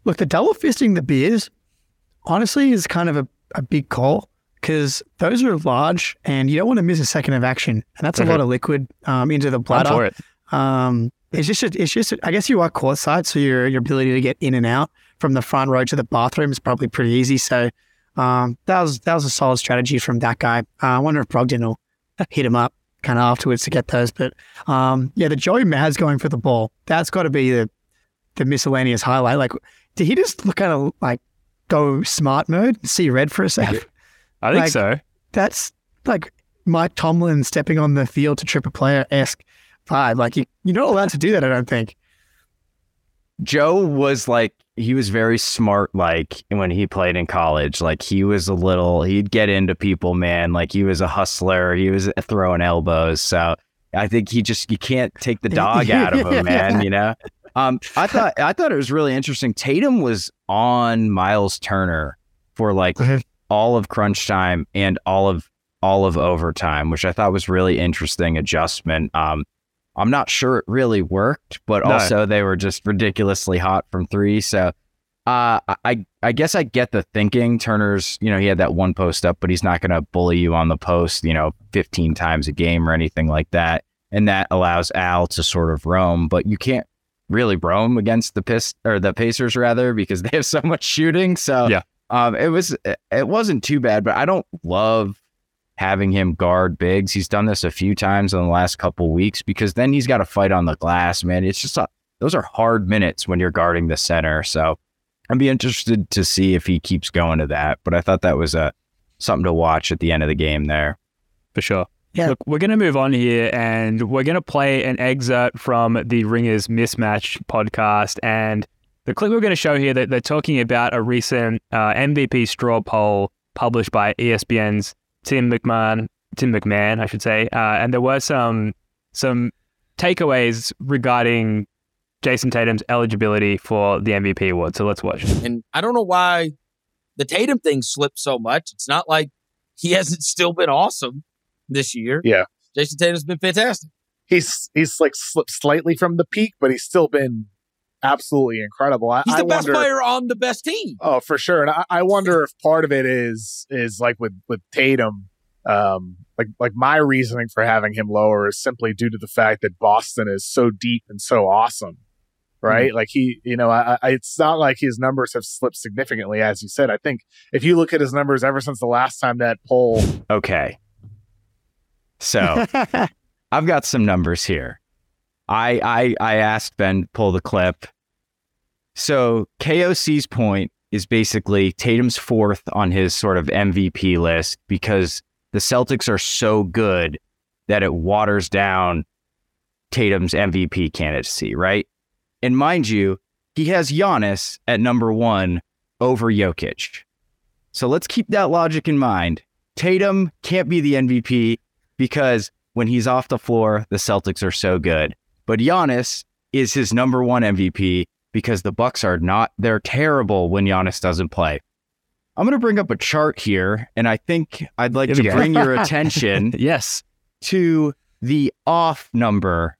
Look, the double fisting the beers, honestly, is kind of a, a big call because those are large and you don't want to miss a second of action. And that's a lot of liquid um, into the I'm bladder. for it. Um, it's just, it's just, I guess you are courtside, so your your ability to get in and out from the front row to the bathroom is probably pretty easy. So um, that was that was a solid strategy from that guy. Uh, I wonder if Brogdon will hit him up kind of afterwards to get those. But um, yeah, the Joey Mads going for the ball, that's got to be the the miscellaneous highlight. Like, did he just kind of like go smart mode, see red for a second? I think Like- so. That's like Mike Tomlin stepping on the field to trip a player esque vibe. Like you, you're not allowed to do that. I don't think. Joe was like he was very smart like when he played in college. Like he was a little he'd get into people, man. Like he was a hustler. He was throwing elbows. So I think he just you can't take the <laughs> dog out of him, man, you know. Um I <laughs> thought I thought it was really interesting. Tatum was on Myles Turner for like all of crunch time and all of all of overtime, which I thought was really interesting adjustment. Um I'm not sure it really worked, but No. also they were just ridiculously hot from three. So uh, I I guess I get the thinking. Turner's, you know, he had that one post up, but he's not going to bully you on the post, you know, 15 times a game or anything like that. And that allows Al to sort of roam, but you can't really roam against the Pist or the Pacers rather because <laughs> they have so much shooting. So Yeah. um, it was it wasn't too bad, but I don't love having him guard bigs. He's done this a few times in the last couple weeks because then he's got to fight on the glass, man. It's just a, those are hard minutes when you're guarding the center. So I'd be interested to see if he keeps going to that. But I thought that was a something to watch at the end of the game there. For sure. Yeah. Look, we're going to move on here and we're going to play an excerpt from the Ringers Mismatch podcast. And the clip we're going to show here, that they're talking about a recent uh, MVP straw poll published by ESPN's Tim McMahon, Tim McMahon, I should say. Uh, and there were some some takeaways regarding Jayson Tatum's eligibility for the MVP award. So let's watch. And I don't know why the Tatum thing slipped so much. It's not like he <laughs> hasn't still been awesome this year. Yeah. Jayson Tatum's been fantastic. He's he's like slipped slightly from the peak, but he's still been absolutely incredible. I, He's I the best wonder, player on the best team. Oh, for sure. And I, I wonder if part of it is is like with with Tatum, um, like like my reasoning for having him lower is simply due to the fact that Boston is so deep and so awesome. Right, like he, you know, I, I, it's not like his numbers have slipped significantly, as you said. I think if you look at his numbers ever since the last time that poll, Okay. So <laughs> I've got some numbers here. I I I asked Ben to pull the clip. So KOC's point is basically Tatum's fourth on his sort of MVP list because the Celtics are so good that it waters down Tatum's MVP candidacy, right? And mind you, he has Giannis at number one over Jokic. So let's keep that logic in mind. Tatum can't be the MVP because when he's off the floor, the Celtics are so good. But Giannis is his number one MVP because the Bucks are not they're terrible when Giannis doesn't play. I'm going to bring up a chart here and I think I'd like to go. bring your <laughs> attention Yes. to the off number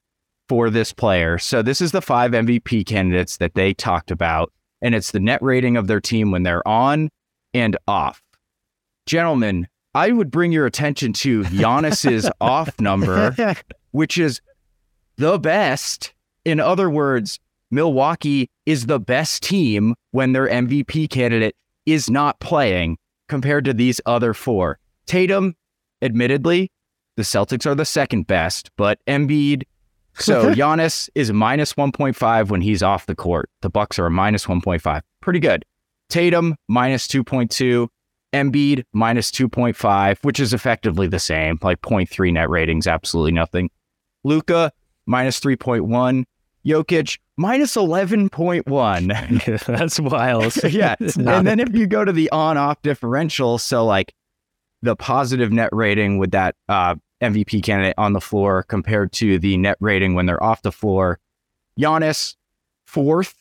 for this player. So this is the five MVP candidates that they talked about, and it's the net rating of their team when they're on and off. Gentlemen, I would bring your attention to Giannis's <laughs> off number, which is the best. In other words, Milwaukee is the best team when their MVP candidate is not playing compared to these other four. Tatum, admittedly, the Celtics are the second best, but Embiid. <laughs> So Giannis is minus 1.5 when he's off the court. The Bucks are a minus 1.5. Pretty good. Tatum minus 2.2. Embiid minus 2.5, which is effectively the same, like 0.3 net ratings, absolutely nothing. Luka minus 3.1. Jokic minus 11.1. <laughs> That's wild. <laughs> yeah. <laughs> And then if you go to the on off differential, so like the positive net rating with that uh, MVP candidate on the floor compared to the net rating when they're off the floor, Giannis fourth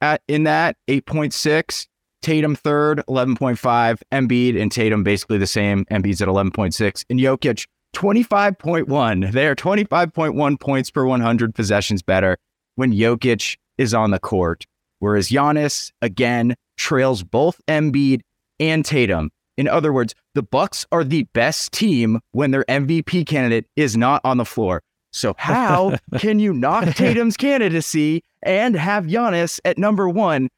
at in that 8.6. Tatum third, 11.5. Embiid and Tatum basically the same. Embiid's at 11.6. And Jokic, 25.1. They are 25.1 points per 100 possessions better when Jokic is on the court. Whereas Giannis, again, trails both Embiid and Tatum. In other words, the Bucks are the best team when their MVP candidate is not on the floor. So how <laughs> can you knock Tatum's candidacy and have Giannis at number one?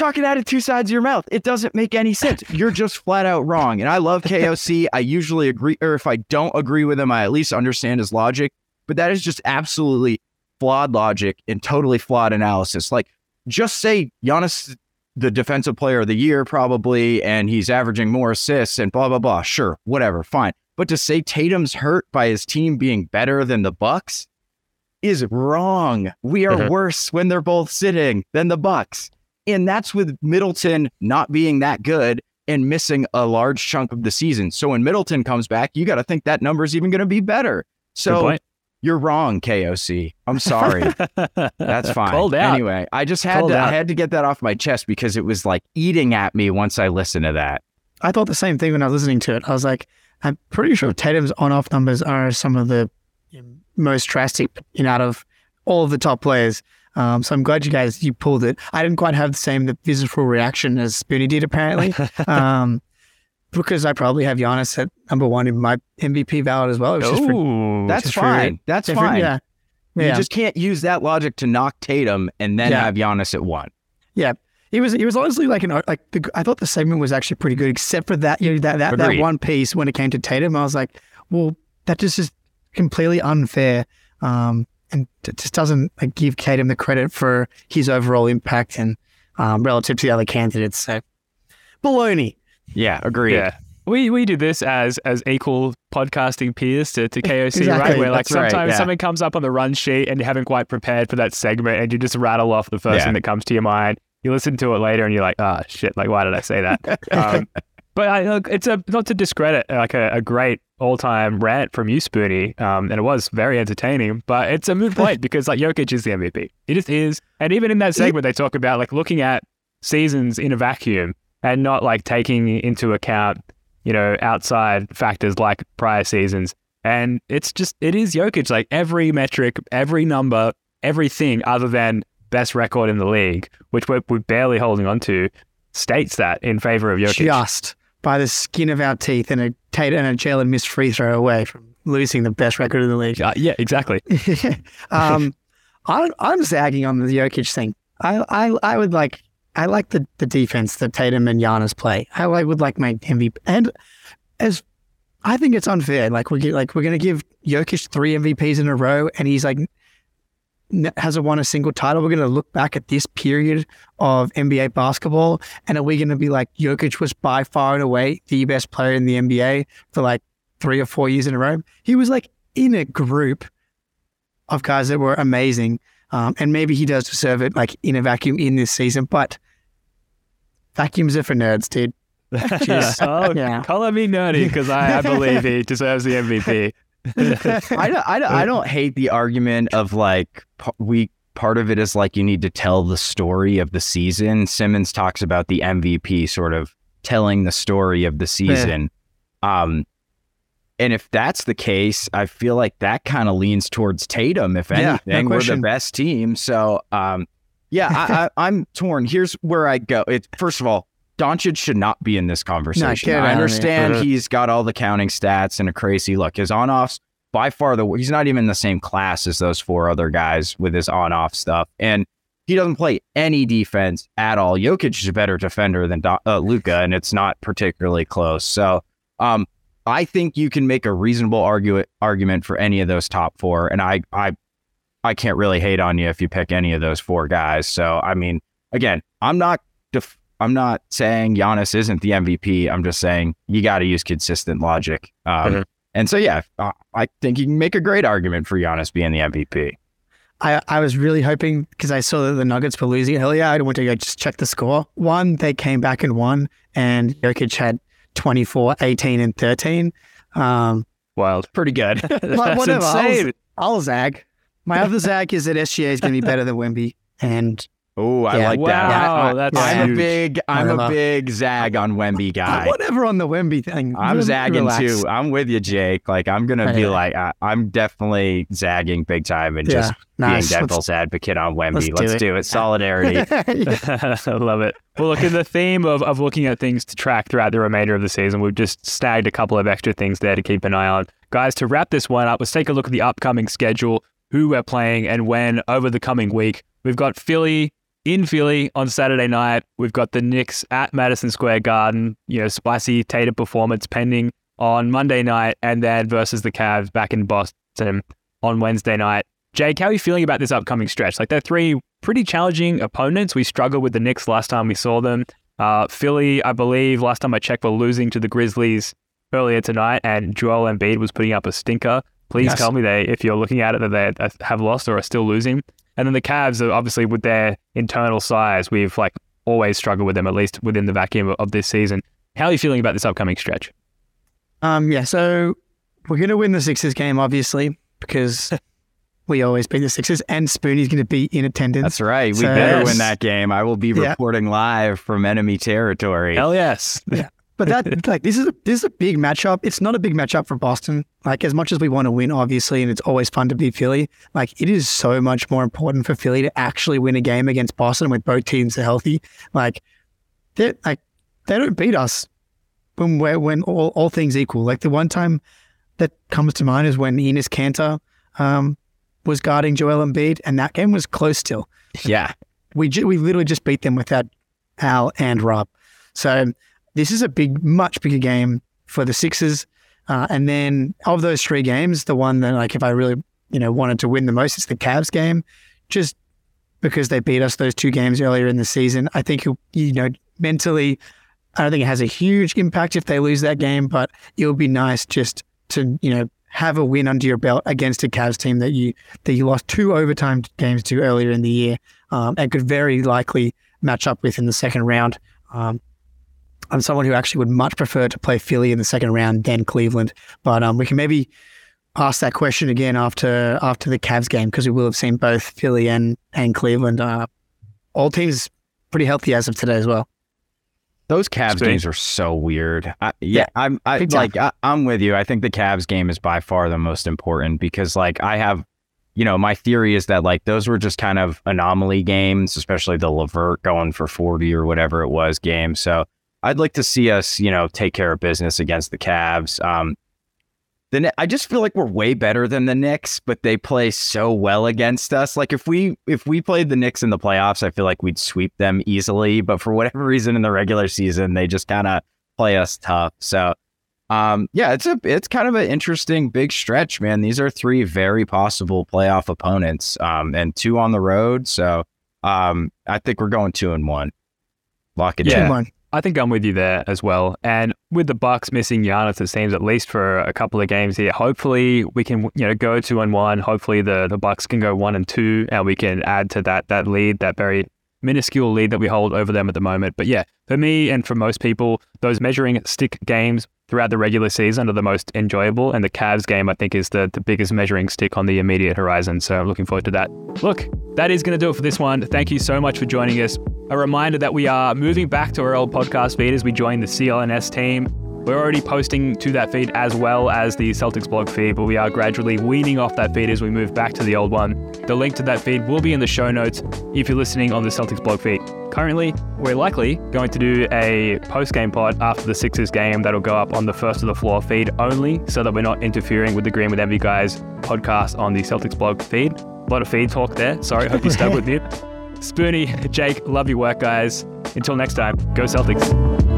Talking out of two sides of your mouth. It doesn't make any sense. <laughs> You're just flat out wrong. And I love KOC. I usually agree, or if I don't agree with him, I at least understand his logic. But that is just absolutely flawed logic and totally flawed analysis. Like, just say Giannis, the defensive player of the year, probably, and he's averaging more assists and blah blah blah. Sure, whatever, fine. But to say Tatum's hurt by his team being better than the Bucks is wrong. We are Mhm. worse when they're both sitting than the Bucks. And that's with Middleton not being that good and missing a large chunk of the season. So when Middleton comes back, you got to think that number is even going to be better. So you're wrong, KOC. I'm sorry. <laughs> That's fine. Called out. Anyway, I just had Called to I had to get that off my chest because it was like eating at me once I listened to that. I thought the same thing when I was listening to it. I was like, I'm pretty sure Tatum's on-off numbers are some of the most drastic you know, out of all of the top players. Um, so I'm glad you guys you pulled it. I didn't quite have the same the visceral reaction as Spoonie did apparently, <laughs> um, because I probably have Giannis at number one in my MVP ballot as well. It was just for- That's just for- fine. That's different- fine. Yeah, You yeah. just can't use that logic to knock Tatum and then Yeah. have Giannis at one. Yeah, it was. It was honestly like an like. The, I thought the segment was actually pretty good, except for that you know, that that, that one piece when it came to Tatum. I was like, well, that just is completely unfair, um, and it just doesn't like, give Tatum the credit for his overall impact and um, relative to the other candidates. So, baloney. Yeah, agreed. Yeah. We we do this as as equal podcasting peers to, to <laughs> KOC, Exactly. right? Where like That's right, sometimes yeah. something comes up on the run sheet and you haven't quite prepared for that segment and you just rattle off the first Yeah. thing that comes to your mind. You listen to it later and you're like, ah, shit, like why did I say that? <laughs> um, but I look, it's a not to discredit like a, a great all time rant from you, Spoonie, um, and it was very entertaining. But it's a moot point <laughs> because like Jokic is the MVP. He just is, and even in that segment they talk about like looking at seasons in a vacuum and not like taking into account you know, outside factors like prior seasons. And it's just, it is Jokic. Like every metric, every number, everything other than best record in the league, which we're, we're barely holding on to, states that in favor of Jokic. Just by the skin of our teeth and a Tatum and a Jaylen missed free throw away from losing the best record in the league. Uh, yeah, exactly. <laughs> um, I'm I'm zagging on the Jokic thing. I I, I would like I like the, the defense that Tatum and Giannis play. I, I would like my MVP and as I think it's unfair. Like we get like we're gonna give Jokic three MVPs in a row, and he's like hasn't won a single title. We're going to look back at this period of NBA basketball, and are we going to be like Jokic was by far and away the best player in the NBA for like three or four years in a row? He was like in a group of guys that were amazing, um, and maybe he does deserve it, like in a vacuum in this season. But vacuums are for nerds, dude. <laughs> Oh, <laughs> Yeah. color me nerdy because I, I believe he deserves the MVP. <laughs> I don't, I don't, I don't hate the argument of like we part of it is like you need to tell the story of the season. Simmons talks about the MVP sort of telling the story of the season. Um and if that's the case, I feel like that kind of leans towards Tatum. If Yeah, no anything, we're the best team. So, um, yeah, I, I, I'm torn. Here's where I go. It first of all, Doncic should not be in this conversation. out I understand he's got all the counting stats and a crazy look. His on offs by far the he's not even in the same class as those four other guys with his on off stuff, and he doesn't play any defense at all. Jokic is a better defender than uh, Luka, and it's not particularly close. So, um, I think you can make a reasonable argue- argument for any of those top four, and I, I, I can't really hate on you if you pick any of those four guys. So, I mean, again, I'm not, def- I'm not saying Giannis isn't the MVP. I'm just saying you got to use consistent logic. Um, Mhm. And so, yeah, I, I think you can make a great argument for Giannis being the MVP. I, I was really hoping because I saw that the Nuggets were losing earlier. I went to go just check the score. One, they came back and won, and Jokic had 24, 18, and 13. Um, Wild. Pretty good. <laughs> like, That's whatever. I'll, insane. I'll zag. My other zag is that SGA is going to be better than Wemby. And Oh, I Yeah. like Wow, that. I, that's I'm huge. a big, I'm a big zag on Wemby guy. whatever on the Wemby thing. I'm Re- zagging relax. too. I'm with you, Jake. Like I'm gonna be like, I, I'm definitely zagging big time and Yeah, just nice. being Let's- devil's advocate on Wemby. let's Let's, do do, it. it. Solidarity. <laughs> I <laughs> love it. Well, look, in the theme of, of looking at things to track throughout the remainder of the season, we've just snagged a couple of extra things there to keep an eye on. Guys, to wrap this one up, let's take a look at the upcoming schedule, who we're playing and when over the coming week. We've got Philly in Philly on Saturday night. We've got the Knicks at Madison Square Garden, you know, spicy Tatum performance pending on Monday night, and then versus the Cavs back in Boston on Wednesday night. Jake, how are you feeling about this upcoming stretch? Like they're three pretty challenging opponents. We struggled with the Knicks last time we saw them. Uh, Philly, I believe, last time I checked, were losing to the Grizzlies earlier tonight, and Joel Embiid was putting up a stinker. Please Yes. tell me they, if you're looking at it, that they have lost or are still losing. And then the Cavs, are obviously, with their internal size, we've like always struggled with them, at least within the vacuum of this season. How are you feeling about this upcoming stretch? Um, yeah, so we're going to win the Sixers game, obviously, because <laughs> we always beat the Sixers, and Spoonie's going to be in attendance. That's right. We So- better Yes. win that game. I will be Yeah. reporting live from enemy territory. Hell yes. But that, <laughs> like, this is a, this is a big matchup. It's not a big matchup for Boston. Like, as much as we want to win, obviously, and it's always fun to beat Philly. Like, it is so much more important for Philly to actually win a game against Boston when both teams are healthy. Like, they like they don't beat us when we're, when all, all things equal. Like the one time that comes to mind is when Enes Kanter um, was guarding Joel Embiid, and that game was close still. Yeah. We ju- we literally just beat them without Al and Rob. So this is a big, much bigger game for the Sixers. Uh, and then of those three games, the one that like if I really you know wanted to win the most, it's the Cavs game, just because they beat us those two games earlier in the season. I think you know mentally, I don't think it has a huge impact if they lose that game, but it would be nice just to you know have a win under your belt against a Cavs team that you that you lost two overtime games to earlier in the year um, and could very likely match up with in the second round. Um, I'm someone who actually would much prefer to play Philly in the second round than Cleveland, but um, we can maybe ask that question again after after the Cavs game because we will have seen both Philly and and Cleveland. Uh, all teams pretty healthy as of today as well. Those Cavs Sweet. games are so weird. I, Yeah, yeah, I'm I, like I, I'm with you. I think the Cavs game is by far the most important because like I have, you know, my theory is that like those were just kind of anomaly games, especially the LeVert going for 40 or whatever it was game. So I'd like to see us, you know, take care of business against the Cavs. Um, the I just feel like we're way better than the Knicks, but they play so well against us. Like if we if we played the Knicks in the playoffs, I feel like we'd sweep them easily. But for whatever reason in the regular season, they just kind of play us tough. So Um, yeah, it's a it's kind of an interesting big stretch, man. These are three very possible playoff opponents, um, and two on the road. So um, I think we're going two and one. Lock it Yeah. in. Come on. I think I'm with you there as well. And with the Bucks missing Giannis, it seems at least for a couple of games here. Hopefully, we can you know go two and one. Hopefully, the the Bucks can go one and two, and we can add to that that lead, that very minuscule lead that we hold over them at the moment. But yeah, for me and for most people, those measuring stick games throughout the regular season are the most enjoyable, and the Cavs game I think is the the biggest measuring stick on the immediate horizon. So I'm looking forward to that. Look, that is going to do it for this one. Thank you so much for joining us. A reminder that we are moving back to our old podcast feed as we join the CLNS team. We're already posting to that feed as well as the Celtics blog feed, but we are gradually weaning off that feed as we move back to the old one. The link to that feed will be in the show notes if you're listening on the Celtics blog feed. Currently, we're likely going to do a post game pod after the Sixers game that'll go up on the first of the floor feed only so that we're not interfering with the Green with Envy guys podcast on the Celtics blog feed. A lot of feed talk there. Sorry, hope you stuck <laughs> with me. Spoonie, Jake, love your work, guys. Until next time, go Celtics.